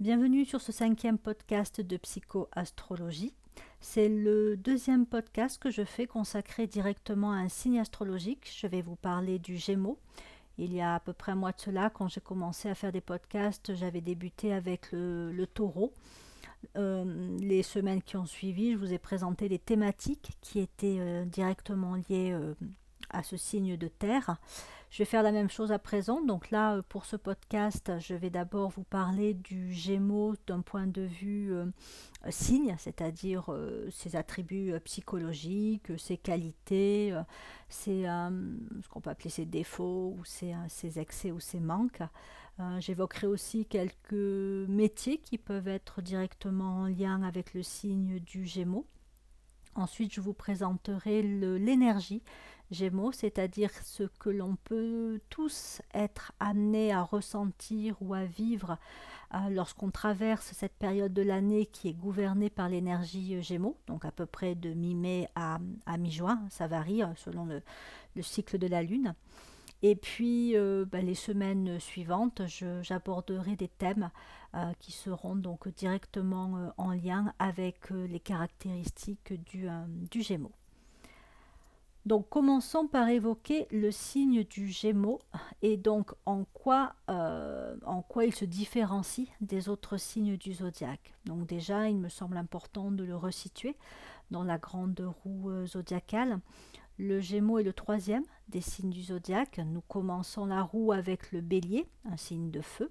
Bienvenue sur ce cinquième podcast de psychoastrologie. C'est le deuxième podcast que je fais consacré directement à un signe astrologique. Je vais vous parler du Gémeaux. Il y a à peu près un mois de cela, quand j'ai commencé à faire des podcasts, j'avais débuté avec le, taureau. Euh, les semaines qui ont suivi, je vous ai présenté les thématiques qui étaient euh, directement liées euh, à ce signe de terre. Je vais faire la même chose à présent. Donc là, euh, pour ce podcast, je vais d'abord vous parler du Gémeaux d'un point de vue euh, signe, c'est-à-dire euh, ses attributs psychologiques, ses qualités, ses, ce qu'on peut appeler ses défauts ou ses, ses excès ou ses manques. J'évoquerai aussi quelques métiers qui peuvent être directement en lien avec le signe du Gémeaux. Ensuite, je vous présenterai l'énergie Gémeaux, c'est-à-dire ce que l'on peut tous être amenés à ressentir ou à vivre euh, lorsqu'on traverse cette période de l'année qui est gouvernée par l'énergie euh, Gémeaux, donc à peu près de mi-mai à, mi-juin, ça varie euh, selon le, cycle de la Lune. Et puis bah, les semaines suivantes, j'aborderai des thèmes qui seront donc directement en lien avec les caractéristiques du, du Gémeaux. Donc commençons par évoquer le signe du Gémeaux et donc en quoi, euh, en quoi il se différencie des autres signes du zodiaque. Donc déjà, il me semble important de le resituer dans la grande roue euh, zodiacale. Le Gémeaux est le troisième des signes du zodiaque. Nous commençons la roue avec le Bélier, un signe de feu.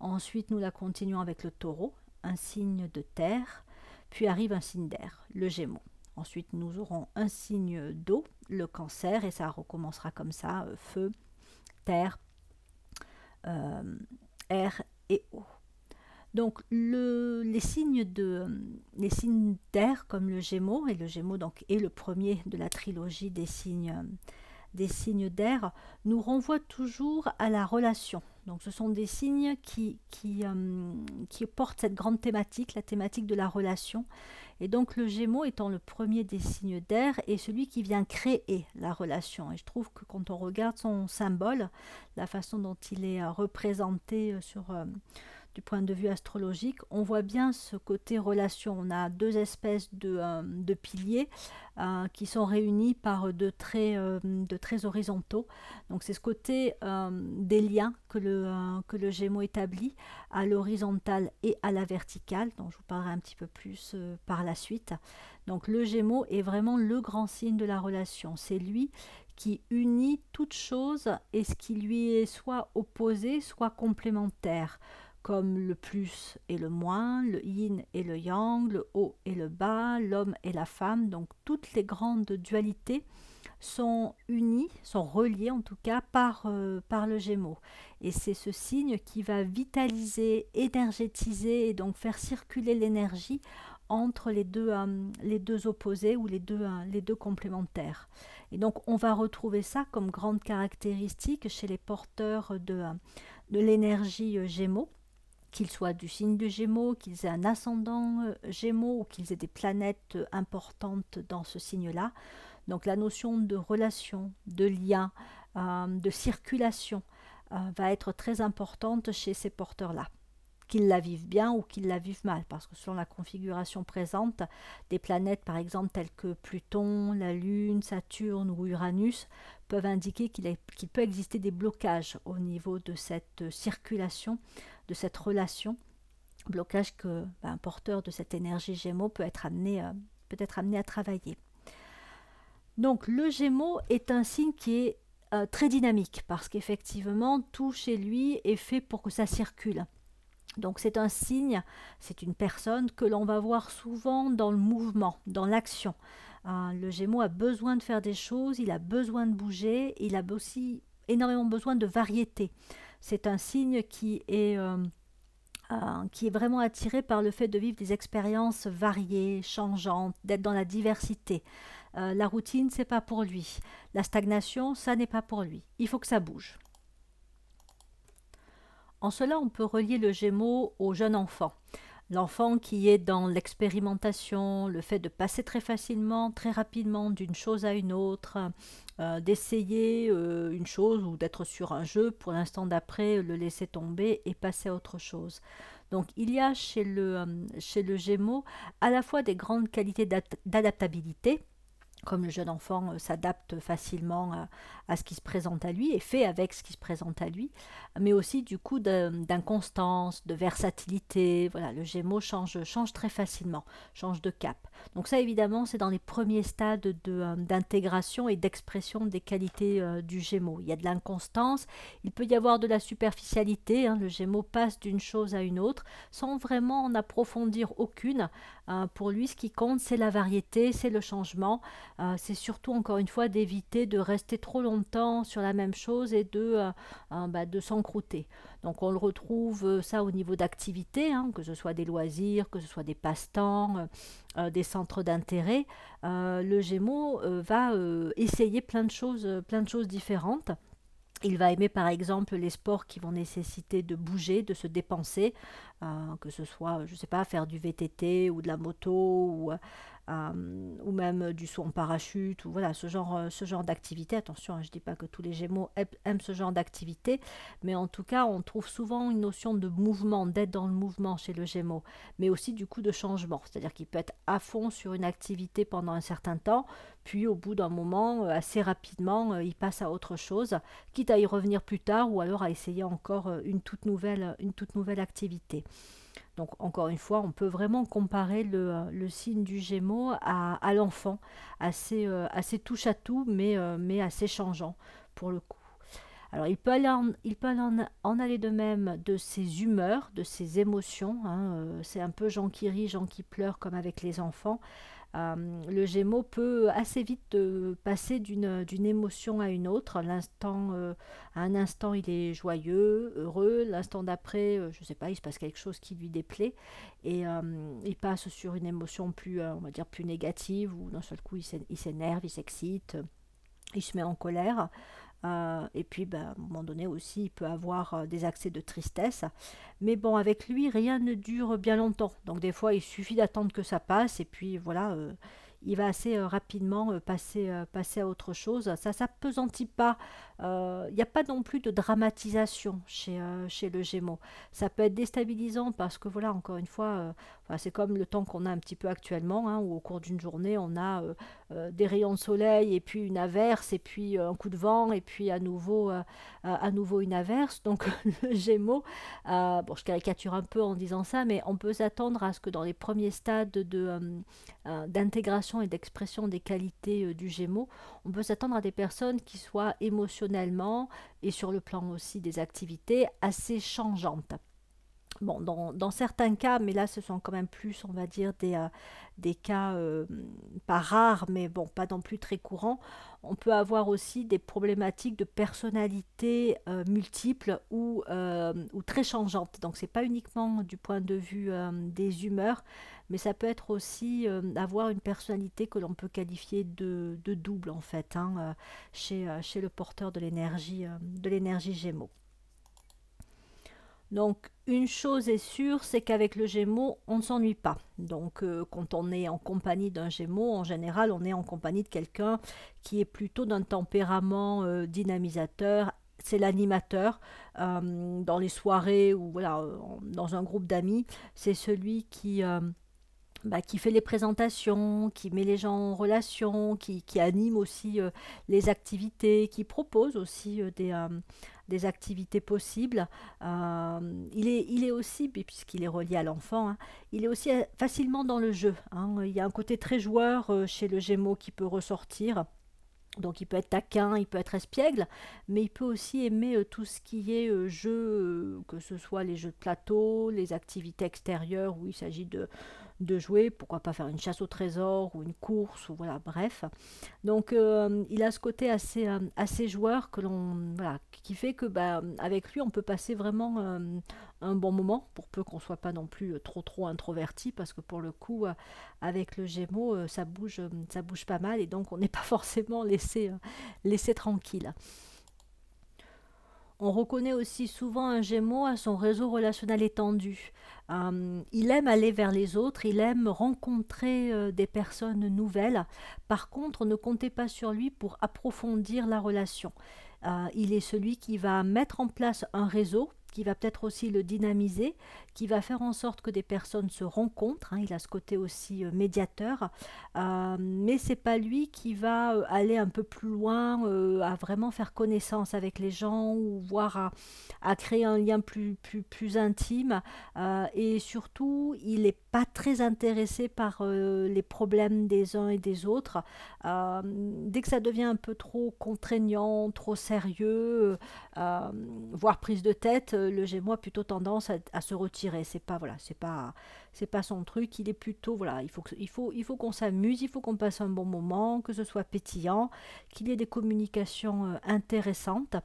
Ensuite, nous la continuons avec le Taureau, un signe de terre. Puis arrive un signe d'air, le Gémeaux. Ensuite, nous aurons un signe d'eau, le cancer, et ça recommencera comme ça, euh, feu, terre, euh, air et eau. Donc les signes de les signes d'air comme le Gémeaux et le Gémeaux donc est le premier de la trilogie des signes des signes d'air nous renvoient toujours à la relation. Donc ce sont des signes euh, qui portent cette grande thématique, la thématique de la relation et donc le Gémeaux étant le premier des signes d'air est celui qui vient créer la relation. Et je trouve que quand on regarde son symbole, la façon dont il est euh, représenté euh, sur du point de vue astrologique, on voit bien ce côté relation. On a deux espèces de, euh, piliers euh, qui sont réunis par deux traits, euh, de traits horizontaux. Donc c'est ce côté des liens que le, que le Gémeaux établit à l'horizontale et à la verticale, dont je vous parlerai un petit peu plus par la suite. Donc le Gémeaux est vraiment le grand signe de la relation. C'est lui qui unit toute chose et ce qui lui est soit opposé, soit complémentaire comme le plus et le moins, le yin et le yang, le haut et le bas, l'homme et la femme. Donc toutes les grandes dualités sont unies, sont reliées en tout cas par, euh, le Gémeaux. Et c'est ce signe qui va vitaliser, énergétiser et donc faire circuler l'énergie entre les deux, euh, les deux opposés ou les deux, euh, les deux complémentaires. Et donc on va retrouver ça comme grande caractéristique chez les porteurs de, de l'énergie Gémeaux qu'ils soient du signe de Gémeaux, qu'ils aient un ascendant euh, Gémeaux ou qu'ils aient des planètes euh, importantes dans ce signe-là. Donc la notion de relation, de lien, euh, de circulation va être très importante chez ces porteurs-là qu'ils la vivent bien ou qu'ils la vivent mal, parce que selon la configuration présente, des planètes par exemple telles que Pluton, la Lune, Saturne ou Uranus peuvent indiquer qu'il peut exister des blocages au niveau de cette circulation, de cette relation, blocage que ben, un porteur de cette énergie Gémeaux peut être amené, euh, peut être amené à travailler. Donc le Gémeaux est un signe qui est euh, très dynamique parce qu'effectivement tout chez lui est fait pour que ça circule. Donc c'est un signe, c'est une personne que l'on va voir souvent dans le mouvement, dans l'action. Euh, le Gémeaux a besoin de faire des choses, il a besoin de bouger, il a aussi énormément besoin de variété. C'est un signe qui est, euh, euh, qui est vraiment attiré par le fait de vivre des expériences variées, changeantes, d'être dans la diversité. la routine, c'est pas pour lui. La stagnation, ça n'est pas pour lui. Il faut que ça bouge. En cela, on peut relier le Gémeaux au jeune enfant. L'enfant qui est dans l'expérimentation, le fait de passer très facilement, très rapidement d'une chose à une autre, euh, d'essayer euh, une chose ou d'être sur un jeu, pour l'instant d'après le laisser tomber et passer à autre chose. Donc il y a chez le, chez le Gémeaux à la fois des grandes qualités d'adaptabilité, comme le jeune enfant euh, s'adapte facilement à, ce qui se présente à lui et fait avec ce qui se présente à lui, mais aussi du coup d'inconstance, de, versatilité. Voilà, le Gémeaux change, change très facilement, change de cap. Donc ça évidemment c'est dans les premiers stades euh, d'intégration et d'expression des qualités euh, du Gémeaux. Il y a de l'inconstance, il peut y avoir de la superficialité, hein. le Gémeaux passe d'une chose à une autre sans vraiment en approfondir aucune. Pour lui ce qui compte c'est la variété, c'est le changement. Euh, c'est surtout encore une fois d'éviter de rester trop longtemps sur la même chose et de, euh, euh, bah, de s'encrouter. Donc on le retrouve ça au niveau d'activité, hein, que ce soit des loisirs, que ce soit des passe-temps, des centres d'intérêt. le Gémeaux va essayer plein de choses, plein de choses différentes. Il va aimer par exemple les sports qui vont nécessiter de bouger, de se dépenser, que ce soit, je ne sais pas, faire du VTT ou de la moto ou euh, ou même du saut en parachute, ou voilà, ce genre, euh, d'activité. Attention, hein, je ne dis pas que tous les Gémeaux aiment ce genre d'activité, mais en tout cas, on trouve souvent une notion de mouvement, d'être dans le mouvement chez le Gémeaux, mais aussi du coup de changement. C'est-à-dire qu'il peut être à fond sur une activité pendant un certain temps, puis au bout d'un moment, euh, assez rapidement, il passe à autre chose, quitte à y revenir plus tard, ou alors à essayer encore une toute nouvelle activité. Donc encore une fois, on peut vraiment comparer le, signe du Gémeaux à, l'enfant, assez, euh, assez touche à tout, mais, euh, mais assez changeant pour le coup. Alors il peut, aller en, peut en, aller de même de ses humeurs, de ses émotions. Hein, euh, c'est un peu Jean qui rit, Jean qui pleure comme avec les enfants. Euh, le Gémeaux peut assez vite euh, passer d'une émotion à une autre. L'instant, euh, à un instant, il est joyeux, heureux. L'instant d'après, je ne sais pas, il se passe quelque chose qui lui déplaît et il passe sur une émotion plus, on va dire, plus négative ou d'un seul coup, il s'énerve, il s'excite, il se met en colère. Euh, et puis, ben, à un moment donné aussi, il peut avoir euh, des accès de tristesse. Mais bon, avec lui, rien ne dure bien longtemps. Donc des fois, il suffit d'attendre que ça passe. Et puis voilà, euh, il va assez rapidement passer, passer à autre chose. Ça s'apesantit pas il euh, n'y a pas non plus de dramatisation chez, euh, chez le Gémeaux. Ça peut être déstabilisant parce que voilà, encore une fois, euh, c'est comme le temps qu'on a un petit peu actuellement, hein, où au cours d'une journée, on a des rayons de soleil et puis une averse et puis un coup de vent et puis à nouveau, à nouveau une averse. Donc le Gémeaux, bon, je caricature un peu en disant ça, mais on peut s'attendre à ce que dans les premiers stades de, et d'expression des qualités du Gémeaux, on peut s'attendre à des personnes qui soient émotionnelles et sur le plan aussi des activités assez changeantes. Bon, dans, certains cas, mais là ce sont quand même plus, on va dire, des, euh, cas euh, pas rares, mais bon, pas non plus très courants. On peut avoir aussi des problématiques de personnalité euh, multiples ou, ou, très changeantes. Donc c'est pas uniquement du point de vue des humeurs, mais ça peut être aussi euh, avoir une personnalité que l'on peut qualifier de, double en fait hein, euh, chez, euh, chez, le porteur de l'énergie de l'énergie Gémeaux. Donc une chose est sûre, c'est qu'avec le Gémeaux, on ne s'ennuie pas. Donc quand on est en compagnie d'un Gémeaux, en général, on est en compagnie de quelqu'un qui est plutôt d'un tempérament dynamisateur, c'est l'animateur dans les soirées ou voilà, dans un groupe d'amis. C'est celui qui, bah, qui fait les présentations, qui met les gens en relation, qui, anime aussi euh, les activités, qui propose aussi euh, des, euh, des, activités possibles. il, est, il est aussi, puisqu'il est relié à l'enfant, hein, il est aussi facilement dans le jeu. Hein. Il y a un côté très joueur chez le Gémeaux qui peut ressortir. Donc il peut être taquin, il peut être espiègle, mais il peut aussi aimer tout ce qui est jeu, que ce soit les jeux de plateau, les activités extérieures où il s'agit de, de jouer, pourquoi pas faire une chasse au trésor ou une course, ou voilà, bref. Donc euh, il a ce côté assez, euh, assez joueur que l'on, voilà, qui fait que bah, avec lui on peut passer vraiment euh, un bon moment, pour peu qu'on soit pas non plus trop trop introverti, parce que pour le coup avec le Gémeaux ça bouge, ça bouge pas mal et donc on n'est pas forcément laissé, laissé tranquille. On reconnaît aussi souvent un Gémeaux à son réseau relationnel étendu. Euh, il aime aller vers les autres, il aime rencontrer euh, des personnes nouvelles. Par contre, ne comptez pas sur lui pour approfondir la relation. Euh, il est celui qui va mettre en place un réseau qui va peut-être aussi le dynamiser, qui va faire en sorte que des personnes se rencontrent. Hein, il a ce côté aussi euh, médiateur, euh, mais c'est pas lui qui va euh, aller un peu plus loin, à vraiment faire connaissance avec les gens ou voir à, créer un lien plus, plus, plus intime. et surtout, il n'est pas très intéressé par les problèmes des uns et des autres. dès que ça devient un peu trop contraignant, trop sérieux, voire prise de tête, le Gémeaux a plutôt tendance à, se retirer. C'est pas voilà, c'est pas c'est pas son truc. Il est plutôt voilà, il faut il faut il faut qu'on s'amuse, il faut qu'on passe un bon moment, que ce soit pétillant, qu'il y ait des communications euh, intéressantes.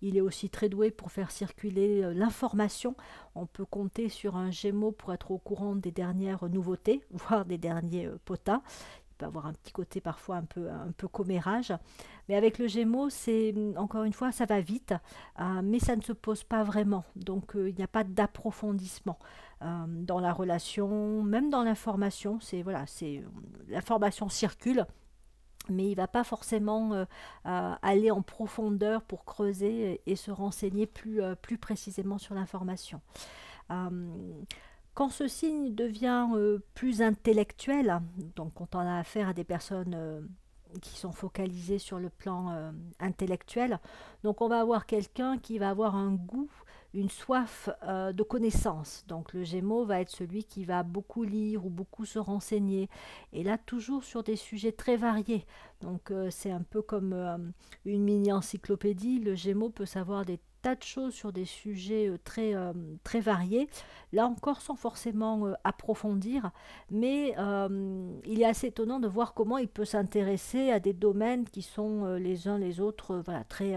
Il est aussi très doué pour faire circuler euh, l'information. On peut compter sur un Gémeaux pour être au courant des dernières nouveautés, voire des derniers euh, potins peut avoir un petit côté parfois un peu, un peu commérage. Mais avec le Gémeaux, c'est encore une fois, ça va vite, euh, mais ça ne se pose pas vraiment. Donc euh, il n'y a pas d'approfondissement euh, dans la relation, même dans l'information. C'est voilà, c'est l'information circule. Mais il ne va pas forcément aller en profondeur pour creuser et, se renseigner plus, plus précisément sur l'information. Quand ce signe devient euh, plus intellectuel, donc quand on a affaire à des personnes euh, qui sont focalisées sur le plan euh, intellectuel, donc on va avoir quelqu'un qui va avoir un goût, une soif de connaissance. Donc le Gémeaux va être celui qui va beaucoup lire ou beaucoup se renseigner, et là toujours sur des sujets très variés. Donc c'est un peu comme une mini encyclopédie. Le Gémeaux peut savoir des de choses sur des sujets euh, très, euh, très variés, là encore sans forcément euh, approfondir, mais il est assez étonnant de voir comment il peut s'intéresser à des domaines qui sont les uns les autres très,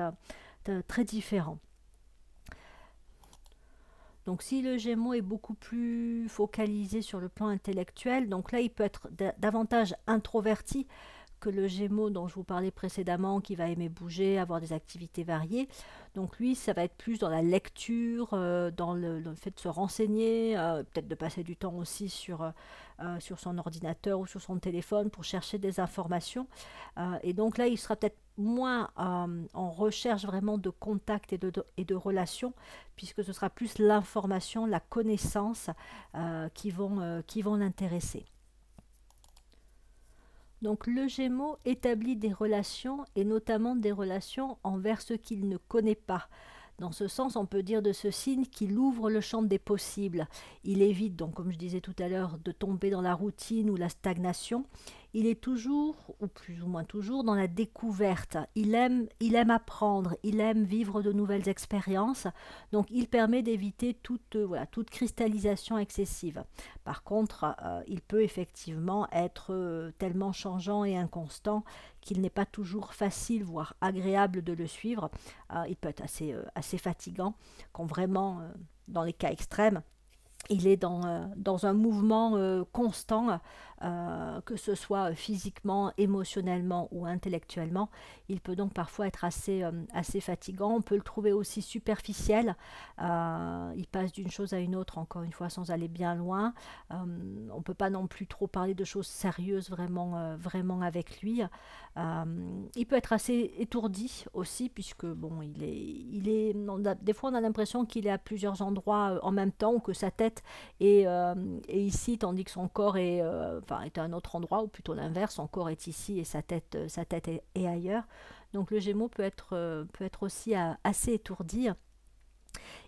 très différents. Donc si le Gémeaux est beaucoup plus focalisé sur le plan intellectuel, donc là il peut être davantage introverti, que le Gémeaux dont je vous parlais précédemment, qui va aimer bouger, avoir des activités variées. Donc lui, ça va être plus dans la lecture, euh, dans le, fait de se renseigner, euh, peut-être de passer du temps aussi sur, euh, sur son ordinateur ou sur son téléphone pour chercher des informations. et donc là, il sera peut-être moins en recherche vraiment de contact et de, relations, puisque ce sera plus l'information, la connaissance qui vont l'intéresser. Donc le Gémeaux établit des relations et notamment des relations envers ce qu'il ne connaît pas. Dans ce sens, on peut dire de ce signe qu'il ouvre le champ des possibles. Il évite donc, comme je disais tout à l'heure, de tomber dans la routine ou la stagnation il est toujours, ou plus ou moins toujours, dans la découverte. Il aime, il aime apprendre, il aime vivre de nouvelles expériences. Donc, il permet d'éviter toute, voilà, toute cristallisation excessive. Par contre, euh, il peut effectivement être euh, tellement changeant et inconstant qu'il n'est pas toujours facile, voire agréable de le suivre. Euh, il peut être assez, assez fatigant, quand vraiment, dans les cas extrêmes, il est dans, dans un mouvement constant euh, que ce soit physiquement, émotionnellement ou intellectuellement. Il peut donc parfois être assez, euh, assez fatigant. On peut le trouver aussi superficiel. Euh, il passe d'une chose à une autre, encore une fois, sans aller bien loin. on ne peut pas non plus trop parler de choses sérieuses vraiment, vraiment avec lui. il peut être assez étourdi aussi, puisque bon, il est, il est, des fois on a l'impression qu'il est à plusieurs endroits en même temps, que sa tête est, est ici, tandis que son corps est est à un autre endroit, ou plutôt l'inverse, son corps est ici et sa tête, euh, sa tête est, ailleurs. Donc le Gémeaux peut être, euh, peut être aussi euh, assez étourdi.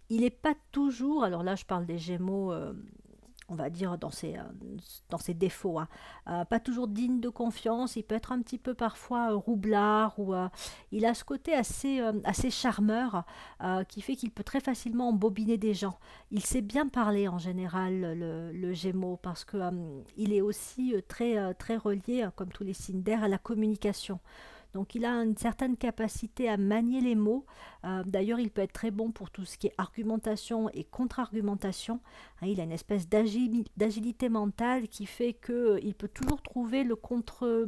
Il n'est pas toujours, alors là je parle des Gémeaux on va dire, dans ses, euh, dans ses défauts. Hein. Euh, pas toujours digne de confiance, il peut être un petit peu parfois euh, roublard, ou il a ce côté assez, assez charmeur qui fait qu'il peut très facilement embobiner des gens. Il sait bien parler en général, le, le Gémeaux, parce qu'il il est aussi très, très relié, comme tous les signes d'air, à la communication. Donc il a une certaine capacité à manier les mots. D'ailleurs, il peut être très bon pour tout ce qui est argumentation et contre-argumentation. Hein, il a une espèce d'agilité mentale qui fait qu'il euh, peut toujours trouver le contre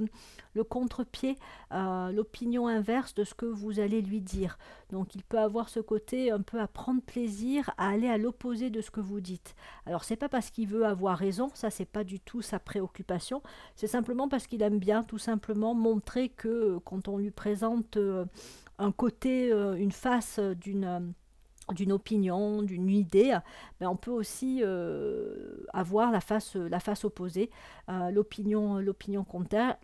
le contre-pied, euh, l'opinion inverse de ce que vous allez lui dire. Donc il peut avoir ce côté un peu à prendre plaisir à aller à l'opposé de ce que vous dites. Alors c'est pas parce qu'il veut avoir raison, ça c'est pas du tout sa préoccupation, c'est simplement parce qu'il aime bien tout simplement montrer que quand on lui présente euh, un côté, euh, une face d'une d'une opinion, d'une idée, mais on peut aussi euh, avoir la face, la face opposée, euh, l'opinion, l'opinion contraire,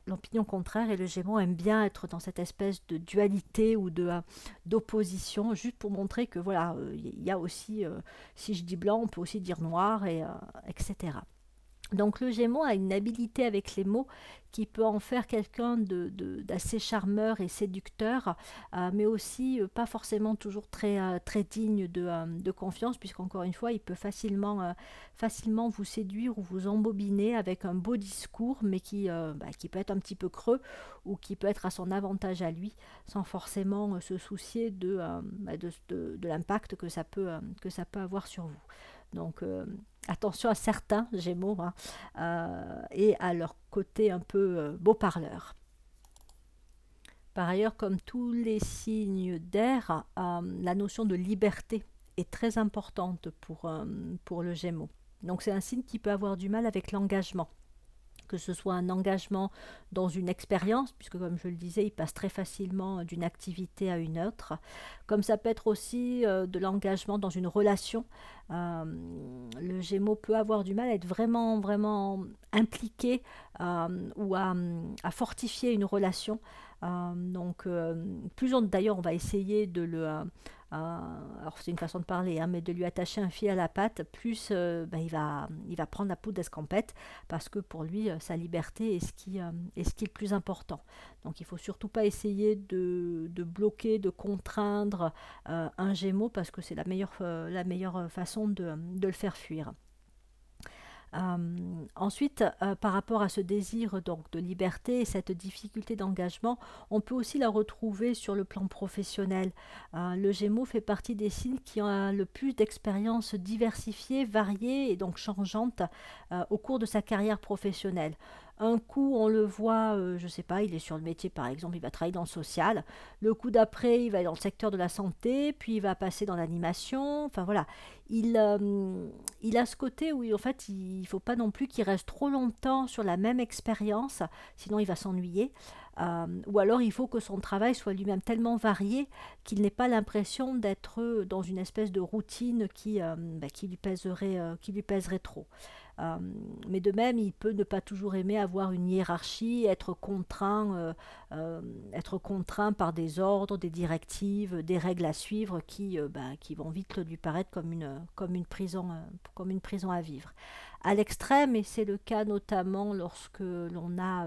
et le Gémeaux aime bien être dans cette espèce de dualité ou de euh, d'opposition, juste pour montrer que voilà, il y a aussi, si je dis blanc, on peut aussi dire noir et etc. Donc le Gémeaux a une habileté avec les mots qui peut en faire quelqu'un d'assez charmeur et séducteur, euh, mais aussi euh, pas forcément toujours très, euh, digne de, confiance, puisqu'encore une fois, il peut facilement, vous séduire ou vous embobiner avec un beau discours, mais qui, bah, qui peut être un petit peu creux ou qui peut être à son avantage à lui, sans forcément se soucier de, bah, de, de l'impact que ça peut avoir sur vous. Donc attention à certains Gémeaux hein, euh, et à leur côté un peu euh, beau parleur. Par ailleurs, comme tous les signes d'air, euh, la notion de liberté est très importante pour, pour le Gémeaux. Donc c'est un signe qui peut avoir du mal avec l'engagement que ce soit un engagement dans une expérience, puisque comme je le disais, il passe très facilement d'une activité à une autre, comme ça peut être aussi euh, de l'engagement dans une relation. Euh, le Gémeaux peut avoir du mal à être vraiment, vraiment impliqué euh, ou à, fortifier une relation. donc, plus on d'ailleurs, on va essayer de le alors c'est une façon de parler, hein, mais de lui attacher un fil à la patte, plus euh, ben, il, va, prendre la poudre d'escampette, parce que pour lui, euh, sa liberté est ce, qui, euh, est ce qui est le plus important. Donc il ne faut surtout pas essayer de, bloquer, de contraindre un gémeau, parce que c'est la meilleure façon de le faire fuir. Euh, ensuite, euh, par rapport à ce désir donc de liberté et cette difficulté d'engagement, on peut aussi la retrouver sur le plan professionnel. Euh, le Gémeaux fait partie des signes qui ont le plus d'expériences diversifiées, variées et donc changeantes au cours de sa carrière professionnelle. Un coup, on le voit, je je sais pas, il est sur le métier par exemple, il va travailler dans le social. Le coup d'après, il va dans le secteur de la santé, puis il va passer dans l'animation. Enfin voilà, il, il a ce côté où en fait, il faut pas non plus qu'il reste trop longtemps sur la même expérience, sinon il va s'ennuyer. Ou alors il faut que son travail soit lui-même tellement varié qu'il n'ait pas l'impression d'être dans une espèce de routine qui, bah, qui, lui, pèserait, qui lui trop. Euh, mais de même, il peut ne pas toujours aimer avoir une hiérarchie, être contraint, euh, euh, être contraint par des ordres, des directives, des règles à suivre qui, bah, qui vont vite lui paraître comme une, comme une, prison, comme une prison à vivre. À l'extrême, et c'est le cas notamment lorsque l'on a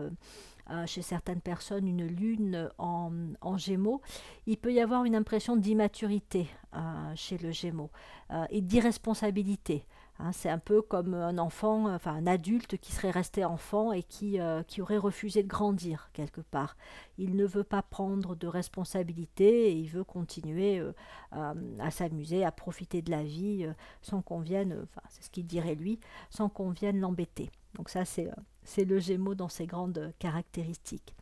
chez certaines personnes une lune en, gémeaux, il peut y avoir une impression d'immaturité chez le gémeaux et d'irresponsabilité. Hein, c'est un peu comme un enfant, enfin un adulte qui serait resté enfant et qui, euh, qui aurait refusé de grandir quelque part. Il ne veut pas prendre de responsabilité et il veut continuer euh, à, s'amuser, à profiter de la vie euh, sans qu'on vienne, enfin c'est ce qu'il dirait lui, sans qu'on vienne l'embêter. Donc ça c'est, c'est le Gémeaux dans ses grandes caractéristiques.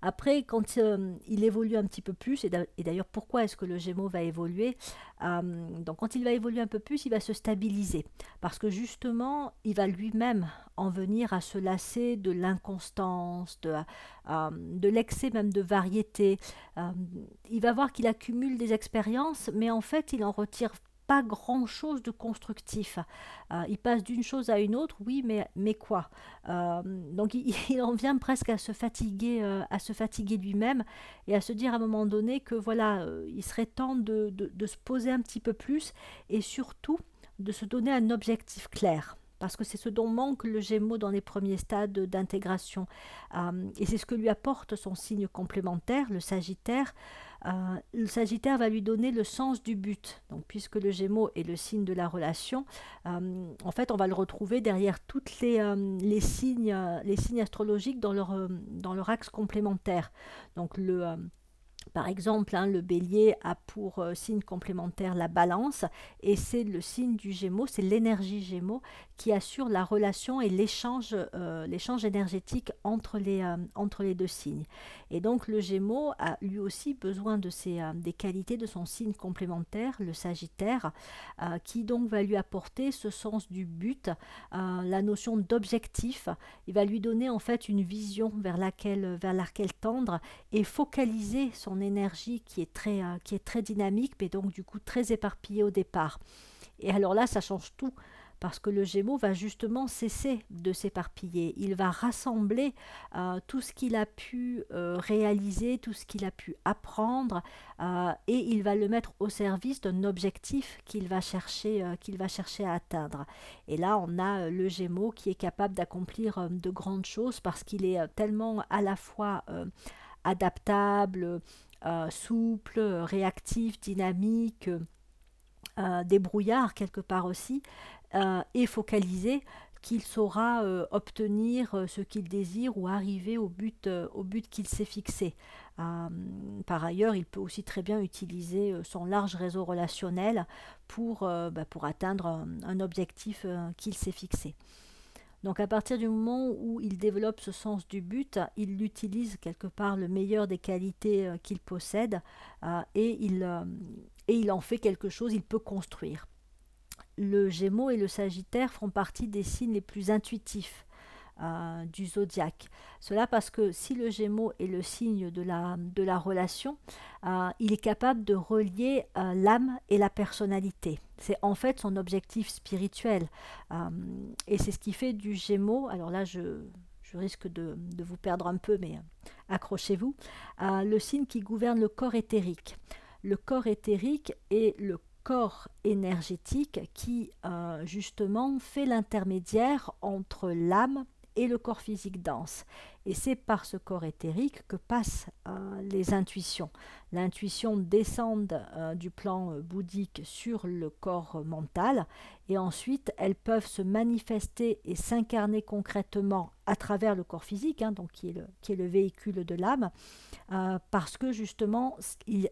Après, quand euh, il évolue un petit peu plus, et d'ailleurs pourquoi est-ce que le Gémeaux va évoluer euh, Donc quand il va évoluer un peu plus, il va se stabiliser. Parce que justement, il va lui-même en venir à se lasser de l'inconstance, de, euh, de l'excès même de variété. il va voir qu'il accumule des expériences, mais en fait, il en retire pas grand-chose de constructif. Euh, il passe d'une chose à une autre, oui, mais, mais quoi? Euh, Donc il, en vient presque à se fatiguer, euh, à se fatiguer lui-même et à se dire à un moment donné que voilà, il serait temps de, de, se poser un petit peu plus et surtout de se donner un objectif clair. parce que c'est ce dont manque le Gémeaux dans les premiers stades d'intégration. et c'est ce que lui apporte son signe complémentaire, le Sagittaire. Le Sagittaire va lui donner le sens du but. Puisque le Gémeaux est le signe de la relation, en fait, on va le retrouver derrière toutes les, les signes, les signes astrologiques dans leur, dans leur axe complémentaire. Donc, le par exemple, hein, le bélier a pour euh, signe complémentaire la balance et c'est le signe du gémeaux, c'est l'énergie gémeaux qui assure la relation et l'échange euh, énergétique entre les, euh, entre les deux signes. Et donc le gémeaux a lui aussi besoin de ces, des qualités de son signe complémentaire, le sagittaire, qui donc va lui apporter ce sens du but, la notion d'objectif. Il va lui donner en fait une vision vers laquelle, vers laquelle tendre et focaliser son énergie qui est très, euh, qui est très dynamique, mais donc du coup très éparpillée au départ. Et alors là, ça change tout parce que le Gémeaux va justement cesser de s'éparpiller. Il va rassembler euh, tout ce qu'il a pu euh, réaliser, tout ce qu'il a pu apprendre, et il va le mettre au service d'un objectif qu'il va chercher, qu'il va chercher à atteindre. Et là, on a le Gémeaux qui est capable d'accomplir de grandes choses parce qu'il est tellement à la fois adaptable, euh, souple, réactif, dynamique, euh, débrouillard quelque part aussi, euh, et focalisé, qu'il saura obtenir ce qu'il désire ou arriver au but, au but qu'il s'est fixé. par ailleurs, il peut aussi très bien utiliser son large réseau relationnel pour, bah, pour atteindre un objectif qu'il s'est fixé. Donc à partir du moment où il développe ce sens du but, il utilise quelque part le meilleur des qualités euh, qu'il possède euh, et, il, euh, et il en fait quelque chose, il peut construire. Le Gémeaux et le Sagittaire font partie des signes les plus intuitifs. Euh, du zodiaque. Cela parce que si le Gémeaux est le signe de la, de la relation, euh, il est capable de relier euh, l'âme et la personnalité. C'est en fait son objectif spirituel. et c'est ce qui fait du Gémeaux, alors là je, je risque de, de, vous perdre un peu, mais accrochez-vous, le signe qui gouverne le corps éthérique. Le corps éthérique est le corps énergétique qui justement fait l'intermédiaire entre l'âme et le corps physique dense. Et c'est par ce corps éthérique que passent euh, les intuitions. L'intuition descend euh, du plan euh, bouddhique sur le corps mental et ensuite elles peuvent se manifester et s'incarner concrètement à travers le corps physique, hein, qui est, le, véhicule de l'âme, parce que justement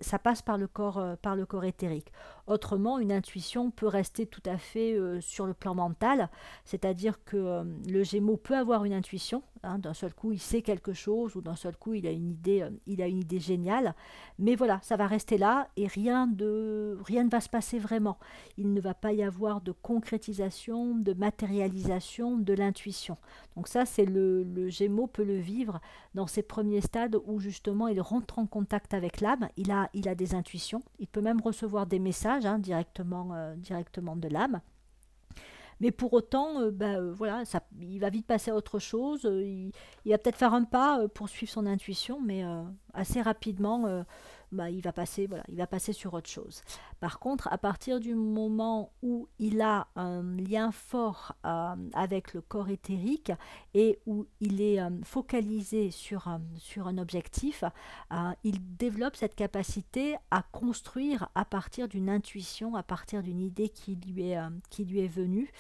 ça passe par le, corps, par le corps éthérique. Autrement, une intuition peut rester tout à fait sur le plan mental, c'est-à-dire que le Gémeaux peut avoir une intuition, hein, d'un seul coup il sait quelque chose ou d'un seul coup il a une idée, euh, il a une idée géniale. Mais voilà, ça va rester là et rien, de, rien ne va se passer vraiment. Il ne va pas y avoir de concrétisation, de matérialisation de l'intuition. Donc ça, c'est le, le Gémeaux peut le vivre dans ses premiers stades où justement il rentre en contact avec l'âme. Il a, des intuitions. Il peut même recevoir des messages hein, euh, directement de l'âme. Mais pour autant, euh, bah, euh, voilà, ça, il va vite passer à autre chose. Euh, il, il, va peut-être faire un pas pour suivre son intuition, mais assez rapidement, bah, il, va passer, voilà, il va passer sur autre chose. Par contre, à partir du moment où il a un lien fort avec le corps éthérique et où il est focalisé sur, sur un objectif, il développe cette capacité à construire à partir d'une intuition, à partir d'une idée qui lui est, qui lui est venue.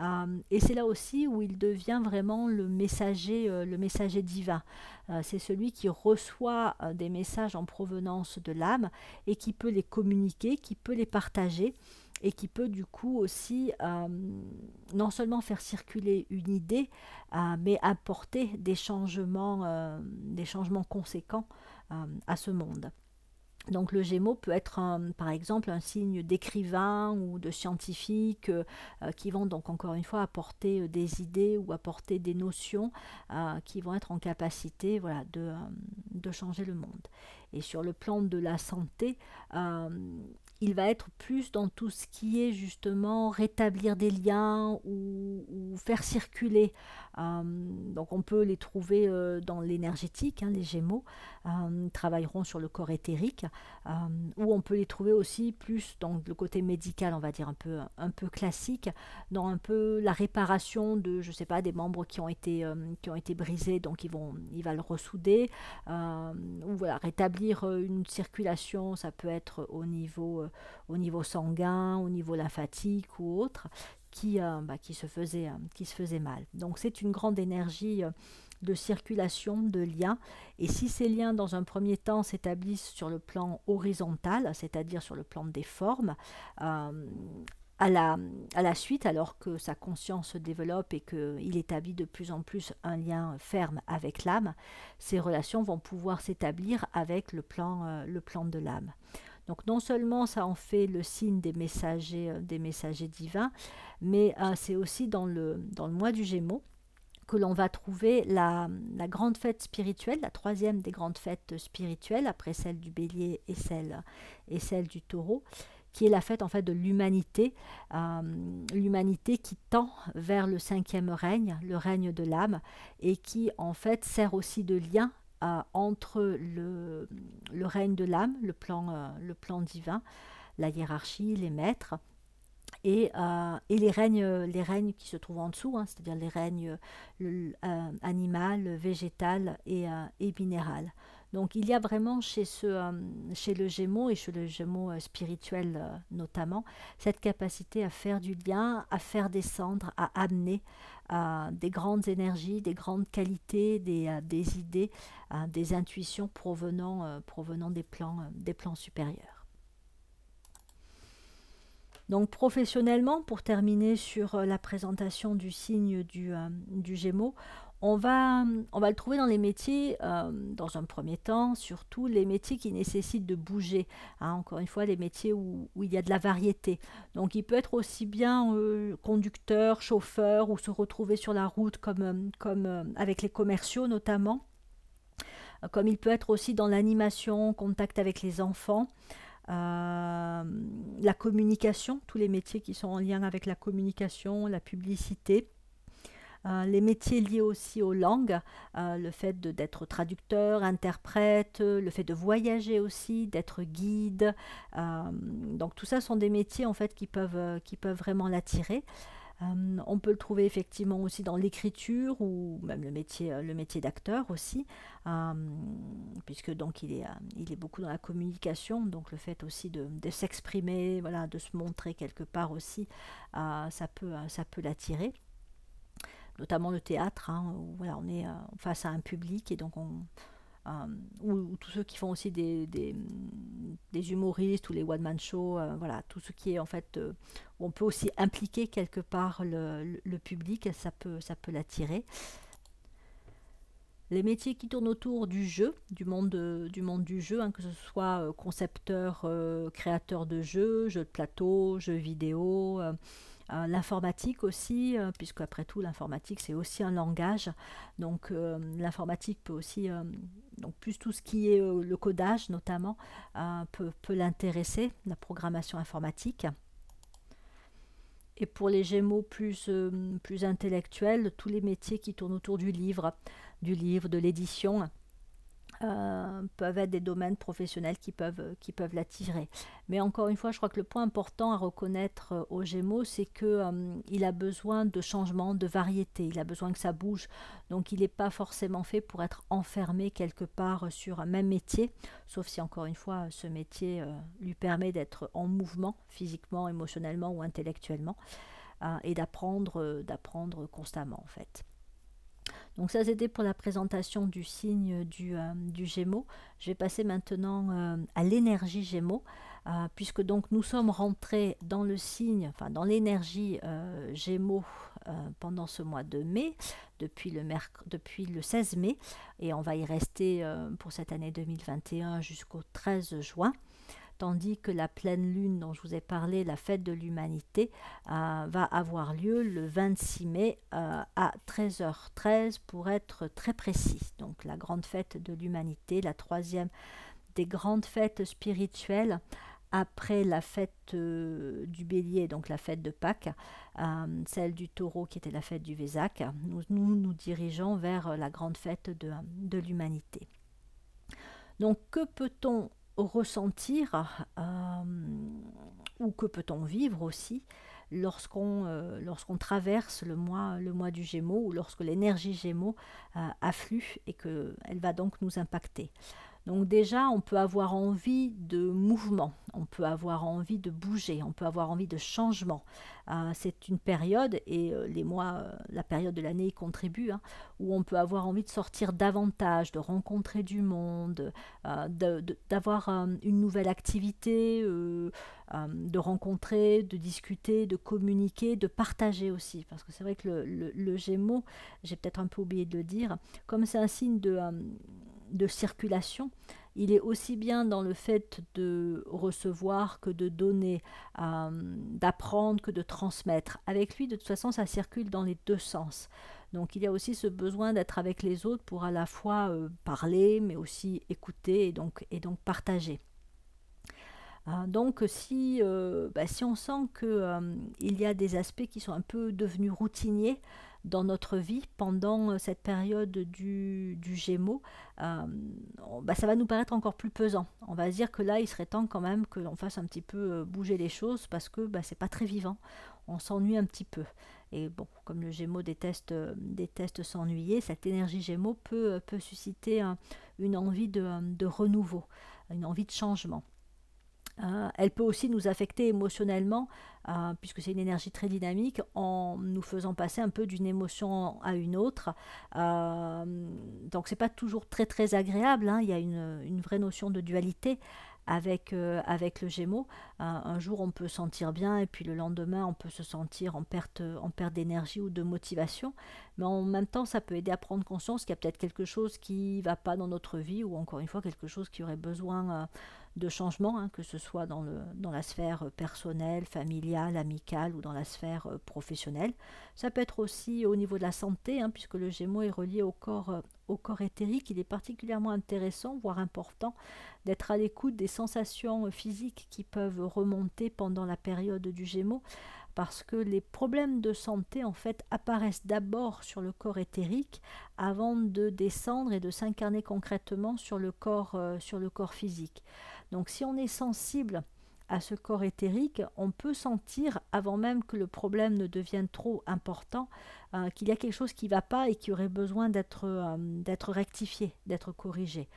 Euh, et c'est là aussi où il devient vraiment le messager, euh, le messager divin. Euh, c'est celui qui reçoit des messages en provenance de l'âme et qui peut les communiquer, qui peut les partager et qui peut du coup aussi non seulement faire circuler une idée, mais apporter des changements, des changements conséquents à ce monde. Donc le Gémeaux peut être par exemple un signe d'écrivain ou de scientifique euh, euh, qui vont donc encore une fois apporter euh, des idées ou apporter des notions qui vont être en capacité voilà, de, de, changer le monde. Et sur le plan de la santé, il va être plus dans tout ce qui est justement rétablir des liens ou, faire circuler. Euh, donc on peut les trouver euh, dans l'énergétique, hein, les Gémeaux euh, travailleront sur le corps éthérique, ou on peut les trouver aussi plus dans le côté médical, on va dire un peu, un peu classique, dans un peu la réparation de, je sais pas, des membres qui ont été, qui ont été brisés, donc ils vont, il va le ressouder, ou voilà, rétablir une circulation, ça peut être au niveau au niveau sanguin, au niveau lymphatique ou autre, qui, euh, bah, qui, se, faisait, euh, qui se faisait mal. Donc c'est une grande énergie euh, de circulation, de liens. Et si ces liens, dans un premier temps, s'établissent sur le plan horizontal, c'est-à-dire sur le plan des formes, à la, suite, alors que sa conscience se développe et qu'il établit de plus en plus un lien ferme avec l'âme, ces relations vont pouvoir s'établir avec le plan, le plan de l'âme. Donc non seulement ça en fait le signe des messagers, euh, des messagers divins, mais euh, c'est aussi dans le, mois du Gémeaux que l'on va trouver la, grande fête spirituelle, la troisième des grandes fêtes spirituelles, après celle du bélier et celle, et celle du taureau, qui est la fête en fait de l'humanité, euh, l'humanité qui tend vers le cinquième règne, le règne de l'âme, et qui en fait sert aussi de lien entre le, règne de l'âme, le, plan, euh, le plan divin, la hiérarchie, les maîtres, et, euh, et, les, règnes, les règnes qui se trouvent en dessous, hein, c'est-à-dire les règnes euh, animal, végétal et, et, minéral. Donc il y a vraiment chez, ce, chez le Gémeaux et chez le Gémeaux spirituel notamment cette capacité à faire du lien, à faire descendre, à amener des grandes énergies, des grandes qualités, des, euh, idées, euh, des intuitions provenant, euh, provenant des, plans, des plans supérieurs. Donc professionnellement, pour terminer sur la présentation du signe du, du Gémeaux, on va, le trouver dans les métiers, euh, dans un premier temps, surtout les métiers qui nécessitent de bouger. Hein, encore une fois, les métiers où, il y a de la variété. Donc il peut être aussi bien euh, conducteur, chauffeur, ou se retrouver sur la route comme, euh, avec les commerciaux notamment. Comme il peut être aussi dans l'animation, contact avec les enfants. la communication, tous les métiers qui sont en lien avec la communication, la publicité. Euh, les métiers liés aussi aux langues, euh, le fait d'être traducteur, interprète, le fait de voyager aussi, d'être guide. Euh, donc tout ça sont des métiers en fait qui peuvent, qui peuvent vraiment l'attirer. on peut le trouver effectivement aussi dans l'écriture ou même le métier, d'acteur aussi, puisque donc il est, il est beaucoup dans la communication, donc le fait aussi de, s'exprimer, de se montrer quelque part aussi, ça peut, ça peut l'attirer notamment le théâtre, hein, où on est euh, face à un public et donc on, euh, ou, tous ceux qui font aussi des, humoristes ou les one-man shows, euh, voilà, tout ce qui est en fait, où on peut aussi impliquer quelque part le, le, public, ça peut, ça peut l'attirer. Les métiers qui tournent autour du jeu, du monde, du, monde du jeu, hein, que ce soit concepteur, créateur de jeux, jeux de plateau, jeux vidéo, euh, l'informatique aussi, euh, puisque après tout l'informatique c'est aussi un langage. Donc euh, l'informatique peut aussi, donc plus tout ce qui est le codage notamment, peut, peut l'intéresser, la programmation informatique. Et pour les Gémeaux plus, plus intellectuels, tous les métiers qui tournent autour du livre, du livre, de l'édition, euh, peuvent être des domaines professionnels qui peuvent, qui peuvent l'attirer. Mais encore une fois, je crois que le point important à reconnaître euh, au Gémeaux, c'est qu'il euh, il a besoin de changement, de variété, il a besoin que ça bouge. Donc il n'est pas forcément fait pour être enfermé quelque part sur un même métier, sauf si encore une fois ce métier lui permet d'être en mouvement physiquement, émotionnellement ou intellectuellement, et d'apprendre, d'apprendre constamment en fait. Donc ça c'était pour la présentation du signe du, euh, Gémeaux. Je vais passer maintenant euh, à l'énergie Gémeaux, euh, puisque donc nous sommes rentrés dans le signe, enfin dans l'énergie Gémeaux pendant ce mois de mai, depuis le, depuis le 16 mai, et on va y rester pour cette année 2021 jusqu'au 13 juin tandis que la pleine lune dont je vous ai parlé, la fête de l'humanité, euh, va avoir lieu le 26 mai euh, à 13h13 pour être très précis. Donc la grande fête de l'humanité, la troisième des grandes fêtes spirituelles après la fête du bélier, donc la fête de Pâques, celle du taureau qui était la fête du Vésac, nous nous, dirigeons vers la grande fête de l'humanité. Donc que peut-on ressentir ou que peut-on vivre aussi lorsqu'on euh, lorsqu'on traverse le mois, le mois du Gémeaux ou lorsque l'énergie Gémeaux euh, afflue et qu'elle va donc nous impacter. Donc déjà, on peut avoir envie de mouvement, on peut avoir envie de bouger, on peut avoir envie de changement. Euh, c'est une période, et euh, les mois, euh, la période de l'année y contribue, hein, où on peut avoir envie de sortir davantage, de rencontrer du monde, d'avoir une nouvelle activité, de rencontrer, de discuter, de communiquer, de partager aussi. Parce que c'est vrai que le, le Gémeaux, j'ai peut-être un peu oublié de le dire, comme c'est un signe de de circulation. Il est aussi bien dans le fait de recevoir que de donner, euh, d'apprendre que de transmettre. Avec lui, de toute façon, ça circule dans les deux sens. Donc il y a aussi ce besoin d'être avec les autres pour à la fois euh, parler, mais aussi écouter et donc, et donc partager. Euh, donc si, bah, si on sent qu'il y a des aspects qui sont un peu devenus routiniers, dans notre vie pendant euh, cette période du, du Gémeaux, euh, bah, ça va nous paraître encore plus pesant. On va se dire que là, il serait temps quand même que l'on fasse un petit peu euh, bouger les choses parce que bah, c'est pas très vivant. On s'ennuie un petit peu. Et bon, comme le Gémeaux déteste, déteste s'ennuyer, cette énergie Gémeaux peut, susciter une envie de renouveau, une envie de changement. Euh, elle peut aussi nous affecter émotionnellement, euh, puisque c'est une énergie très dynamique, en nous faisant passer un peu d'une émotion à une autre. Euh, donc c'est pas toujours très très agréable, hein. il y a une, vraie notion de dualité avec, avec le Gémeaux. un jour on peut sentir bien et puis le lendemain on peut se sentir en perte, en perte d'énergie ou de motivation. Mais en même temps ça peut aider à prendre conscience qu'il y a peut-être quelque chose qui ne va pas dans notre vie ou encore une fois quelque chose qui aurait besoin de changement, hein, que ce soit dans, la sphère personnelle, familiale, amicale ou dans la sphère euh, professionnelle. Ça peut être aussi au niveau de la santé, hein, puisque le Gémeaux est relié au corps, euh, au éthérique. Il est particulièrement intéressant, voire important, d'être à l'écoute des sensations physiques qui peuvent remonter pendant la période du Gémeaux parce que les problèmes de santé en fait apparaissent d'abord sur le corps éthérique avant de descendre et de s'incarner concrètement sur le corps, euh, sur le corps physique. Donc si on est sensible à ce corps éthérique, on peut sentir, avant même que le problème ne devienne trop important, euh, qu'il y a quelque chose qui ne va pas et qui aurait besoin d'être euh, rectifié, d'être corrigé.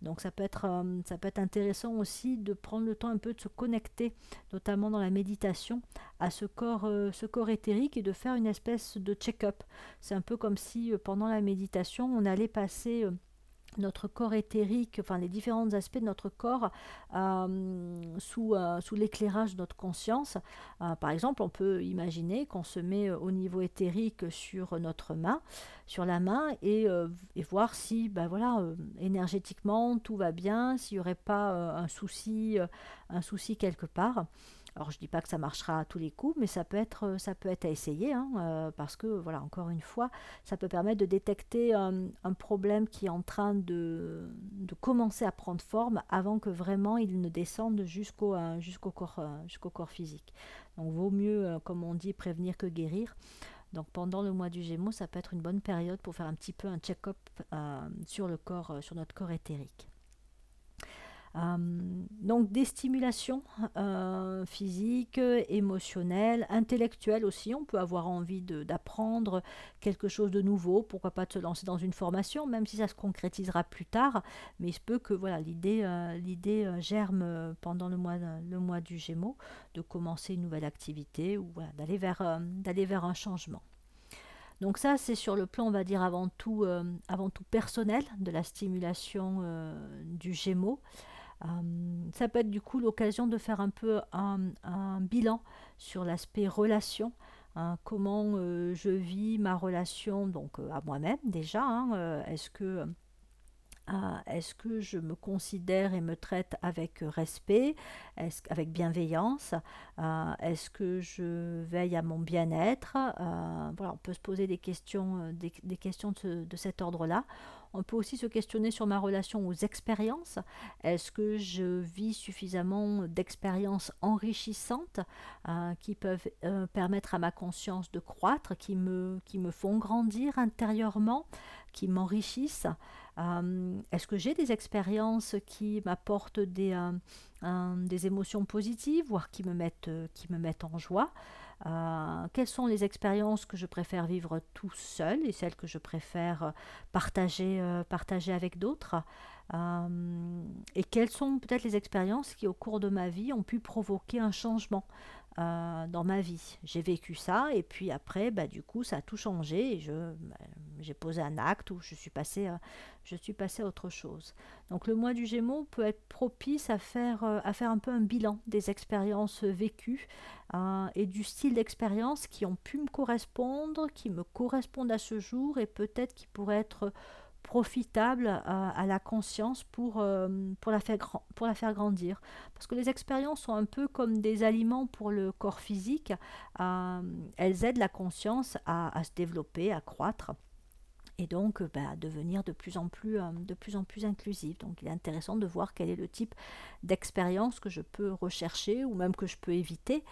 Donc ça peut, être, euh, ça peut être intéressant aussi de prendre le temps un peu de se connecter, notamment dans la méditation, à ce corps, ce corps éthérique et de faire une espèce de check-up. C'est un peu comme si pendant la méditation, on allait passer notre corps éthérique, enfin les différents aspects de notre corps euh, sous, euh, sous l'éclairage de notre conscience. Euh, par exemple, on peut imaginer qu'on se met au niveau éthérique sur notre main, sur la main, et, voir si, ben voilà, énergétiquement tout va bien, s'il n'y aurait pas un souci quelque part. Alors je ne dis pas que ça marchera à tous les coups, mais ça peut être, ça peut être à essayer, hein, euh, parce que voilà, encore une fois, ça peut permettre de détecter un, problème qui est en train de, commencer à prendre forme avant que vraiment il ne descende jusqu'au euh, corps, euh, jusqu'au corps physique. Donc vaut mieux, comme on dit, prévenir que guérir. Donc pendant le mois du Gémeaux, ça peut être une bonne période pour faire un petit peu un check-up sur sur notre corps éthérique. Euh, donc des stimulations euh, physiques, émotionnelles, intellectuelles aussi. On peut avoir envie d'apprendre quelque chose de nouveau, pourquoi pas de se lancer dans une formation, même si ça se concrétisera plus tard. Mais il se peut que voilà l'idée euh, germe pendant le mois, le mois du Gémeaux, de commencer une nouvelle activité ou d'aller vers, vers un changement. Donc ça, c'est sur le plan, on va dire, avant tout, avant tout personnel de la stimulation du Gémeaux. Euh, ça peut être du coup l'occasion de faire un peu un, bilan sur l'aspect relation. Hein, comment euh, je vis ma relation donc euh, à moi-même déjà. Hein, est-ce que est-ce que je me considère et me traite avec respect, avec bienveillance Est-ce que je veille à mon bien-être Voilà, on peut se poser des questions, des, questions de cet ordre-là. On peut aussi se questionner sur ma relation aux expériences. Est-ce que je vis suffisamment d'expériences enrichissantes euh, qui peuvent euh, permettre à ma conscience de croître, qui me, font grandir intérieurement, qui m'enrichissent? Euh, Est-ce que j'ai des expériences qui m'apportent des, des émotions positives, voire qui me mettent en joie? Euh, quelles sont les expériences que je préfère vivre tout seul et celles que je préfère euh, partager, euh, partager avec d'autres? Et quelles sont peut-être les expériences qui au cours de ma vie ont pu provoquer un changement? Euh, dans ma vie. J'ai vécu ça et puis après, bah, du coup, ça a tout changé et je, bah, j'ai posé un acte où je suis passée, euh, je suis passée à autre chose. Donc le mois du Gémeaux peut être propice à faire, euh, à faire un peu un bilan des expériences vécues et du style d'expérience qui ont pu me correspondre, qui me correspondent à ce jour et peut-être qui pourraient être profitable à, la conscience pour, euh, pour, la faire grandir. Parce que les expériences sont un peu comme des aliments pour le corps physique. Euh, elles aident la conscience à, se développer, à croître et donc bah, à devenir de plus, en plus, euh, plus plus inclusive. Donc il est intéressant de voir quel est le type d'expérience que je peux rechercher ou même que je peux éviter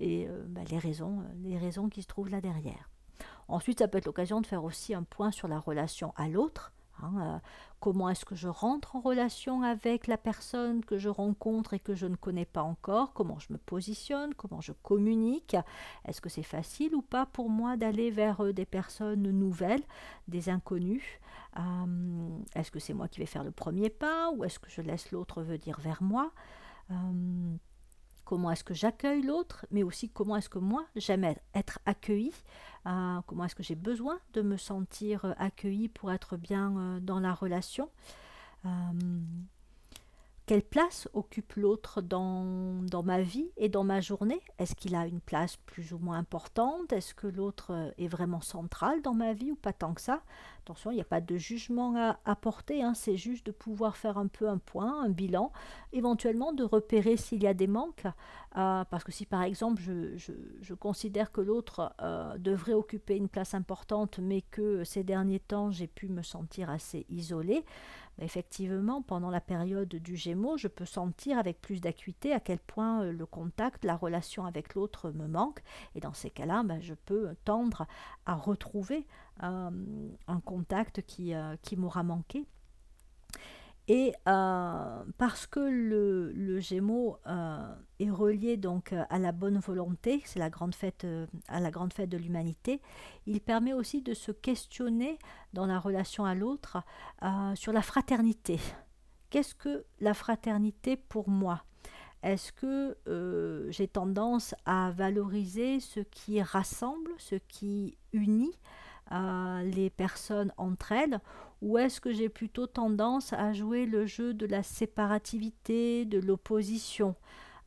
et bah, les, raisons, les raisons qui se trouvent là derrière. Ensuite, ça peut être l'occasion de faire aussi un point sur la relation à l'autre. Hein, euh, comment est-ce que je rentre en relation avec la personne que je rencontre et que je ne connais pas encore Comment je me positionne Comment je communique Est-ce que c'est facile ou pas pour moi d'aller vers euh, des personnes nouvelles, des inconnus? Euh, Est-ce que c'est moi qui vais faire le premier pas ou est-ce que je laisse l'autre venir vers moi? Comment est-ce que j'accueille l'autre, mais aussi comment est-ce que moi j'aime être accueilli, euh, comment est-ce que j'ai besoin de me sentir euh, accueilli pour être bien euh, dans la relation. Quelle place occupe l'autre dans, dans, ma vie et dans ma journée? Est-ce qu'il a une place plus ou moins importante? Est-ce que l'autre est vraiment central dans ma vie ou pas tant que ça? Attention, il n'y a pas de jugement à apporter, hein, c'est juste de pouvoir faire un peu un point, un bilan, éventuellement de repérer s'il y a des manques. Euh, parce que si par exemple je, considère que l'autre euh, devrait occuper une place importante mais que ces derniers temps j'ai pu me sentir assez isolée, effectivement, pendant la période du Gémeaux, je peux sentir avec plus d'acuité à quel point euh, le contact, la relation avec l'autre me manque. Et dans ces cas-là, ben, je peux tendre à retrouver un contact qui, euh, qui m'aura manqué. Et euh, parce que le, le Gémeaux euh, est relié donc à la bonne volonté, c'est la grande fête euh, à la grande fête de l'humanité, il permet aussi de se questionner dans la relation à l'autre sur la fraternité. Qu'est-ce que la fraternité pour moi? Est-ce que j'ai tendance à valoriser ce qui rassemble, ce qui unit les personnes entre elles ou est-ce que j'ai plutôt tendance à jouer le jeu de la séparativité, de l'opposition?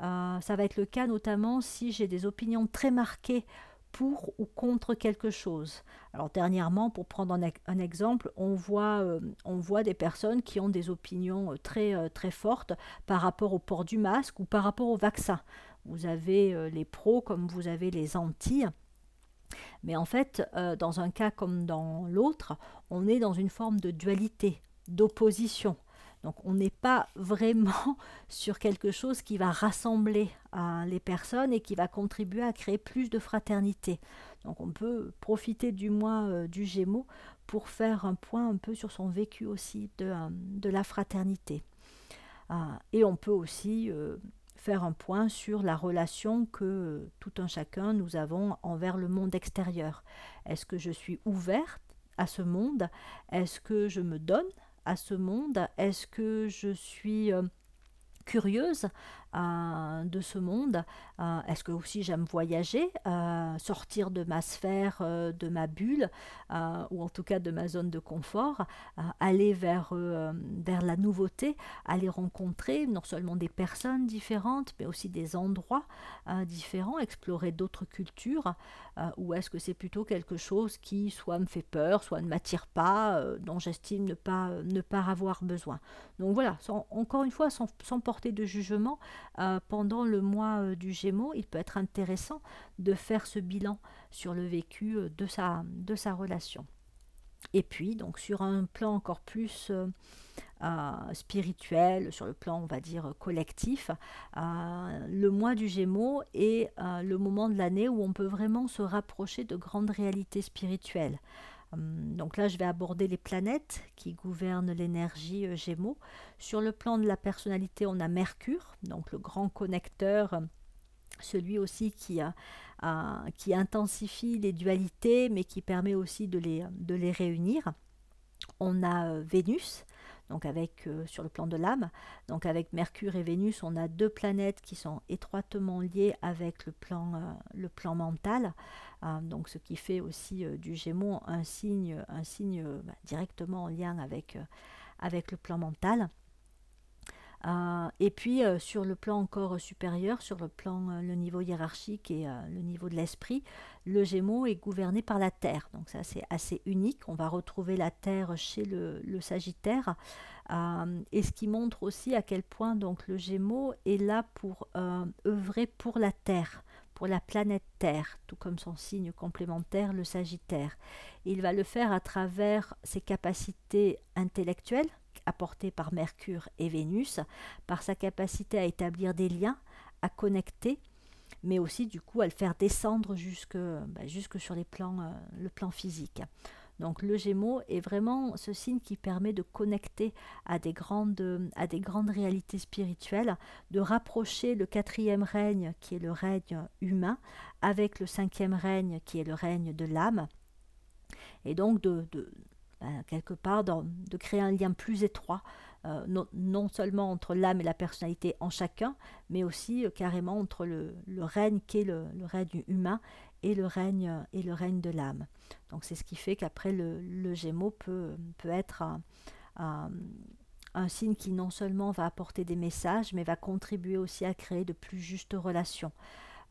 Euh, Ça va être le cas notamment si j'ai des opinions très marquées pour ou contre quelque chose. Alors dernièrement, pour prendre un, exemple, on voit, euh, on voit des personnes qui ont des opinions euh, très, très fortes par rapport au port du masque ou par rapport au vaccin. Vous avez les pros comme vous avez les anti. Mais en fait, euh, dans un cas comme dans l'autre, on est dans une forme de dualité, d'opposition. Donc on n'est pas vraiment sur quelque chose qui va rassembler euh, les personnes et qui va contribuer à créer plus de fraternité. Donc on peut profiter du mois euh, du Gémeaux pour faire un point un peu sur son vécu aussi de, de la fraternité. et on peut aussi faire un point sur la relation que tout un chacun nous avons envers le monde extérieur. Est-ce que je suis ouverte à ce monde? Est-ce que je me donne à ce monde? Est-ce que je suis euh, curieuse? Euh, de ce monde euh, Est-ce que aussi j'aime voyager, euh, sortir de ma sphère, de ma bulle, ou en tout cas de ma zone de confort, aller vers, vers la nouveauté, aller rencontrer non seulement des personnes différentes, mais aussi des endroits différents, explorer d'autres cultures, ou est-ce que c'est plutôt quelque chose qui soit me fait peur, soit ne m'attire pas, dont j'estime ne pas, ne pas avoir besoin? Donc voilà, encore une fois, sans, sans porter de jugement, euh, pendant le mois euh, du Gémeaux, il peut être intéressant de faire ce bilan sur le vécu euh, de sa, de sa relation. Et puis, donc sur un plan encore plus spirituel, sur le plan, on va dire, collectif, le mois du Gémeaux est le moment de l'année où on peut vraiment se rapprocher de grandes réalités spirituelles. Hum, donc là, je vais aborder les planètes qui gouvernent l'énergie euh, Gémeaux. Sur le plan de la personnalité, on a Mercure, donc le grand connecteur, celui aussi qui, intensifie les dualités, mais qui permet aussi de les, réunir. On a euh, Vénus, donc avec euh, sur le plan de l'âme. Donc avec Mercure et Vénus, on a deux planètes qui sont étroitement liées avec le plan, euh, le plan mental. Euh, donc ce qui fait aussi du Gémeaux un signe, un signe bah, directement en lien avec, avec le plan mental. Euh, et puis euh, sur le plan encore supérieur, sur le plan, euh, le niveau hiérarchique et le niveau de l'esprit, le Gémeaux est gouverné par la Terre. Donc ça c'est assez unique. On va retrouver la Terre chez le, Sagittaire. et ce qui montre aussi à quel point donc le Gémeaux est là pour œuvrer pour la Terre pour la planète Terre, tout comme son signe complémentaire, le Sagittaire. Il va le faire à travers ses capacités intellectuelles, apporté par Mercure et Vénus, par sa capacité à établir des liens, à connecter, mais aussi du coup à le faire descendre jusque, bah, sur les plans, euh, le plan physique. Donc le Gémeaux est vraiment ce signe qui permet de connecter à des grandes, à des grandes réalités spirituelles, de rapprocher le quatrième règne qui est le règne humain avec le cinquième règne qui est le règne de l'âme, et donc de, ben, quelque part de créer un lien plus étroit, euh, non, seulement entre l'âme et la personnalité en chacun, mais aussi euh, carrément entre le, règne qui est le, règne humain et le règne, et le règne de l'âme. Donc c'est ce qui fait qu'après le, Gémeaux peut, être un, signe qui non seulement va apporter des messages, mais va contribuer aussi à créer de plus justes relations.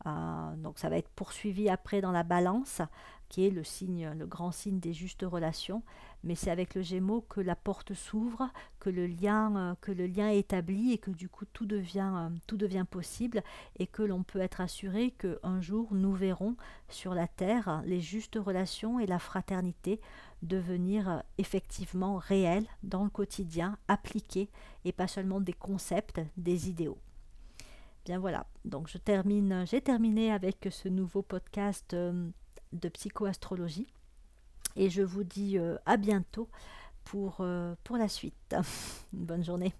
Euh, donc ça va être poursuivi après dans la balance, qui est le signe, le grand signe des justes relations, mais c'est avec le Gémeaux que la porte s'ouvre, que le lien, euh, que est établi et que du coup tout devient, euh, tout devient possible et que l'on peut être assuré qu'un jour nous verrons sur la terre les justes relations et la fraternité devenir effectivement réelles dans le quotidien, appliquées et pas seulement des concepts, des idéaux. Bien voilà, donc je termine, j'ai terminé avec ce nouveau podcast de psychoastrologie. Et je vous dis euh, à bientôt pour, euh, pour la suite. Bonne journée.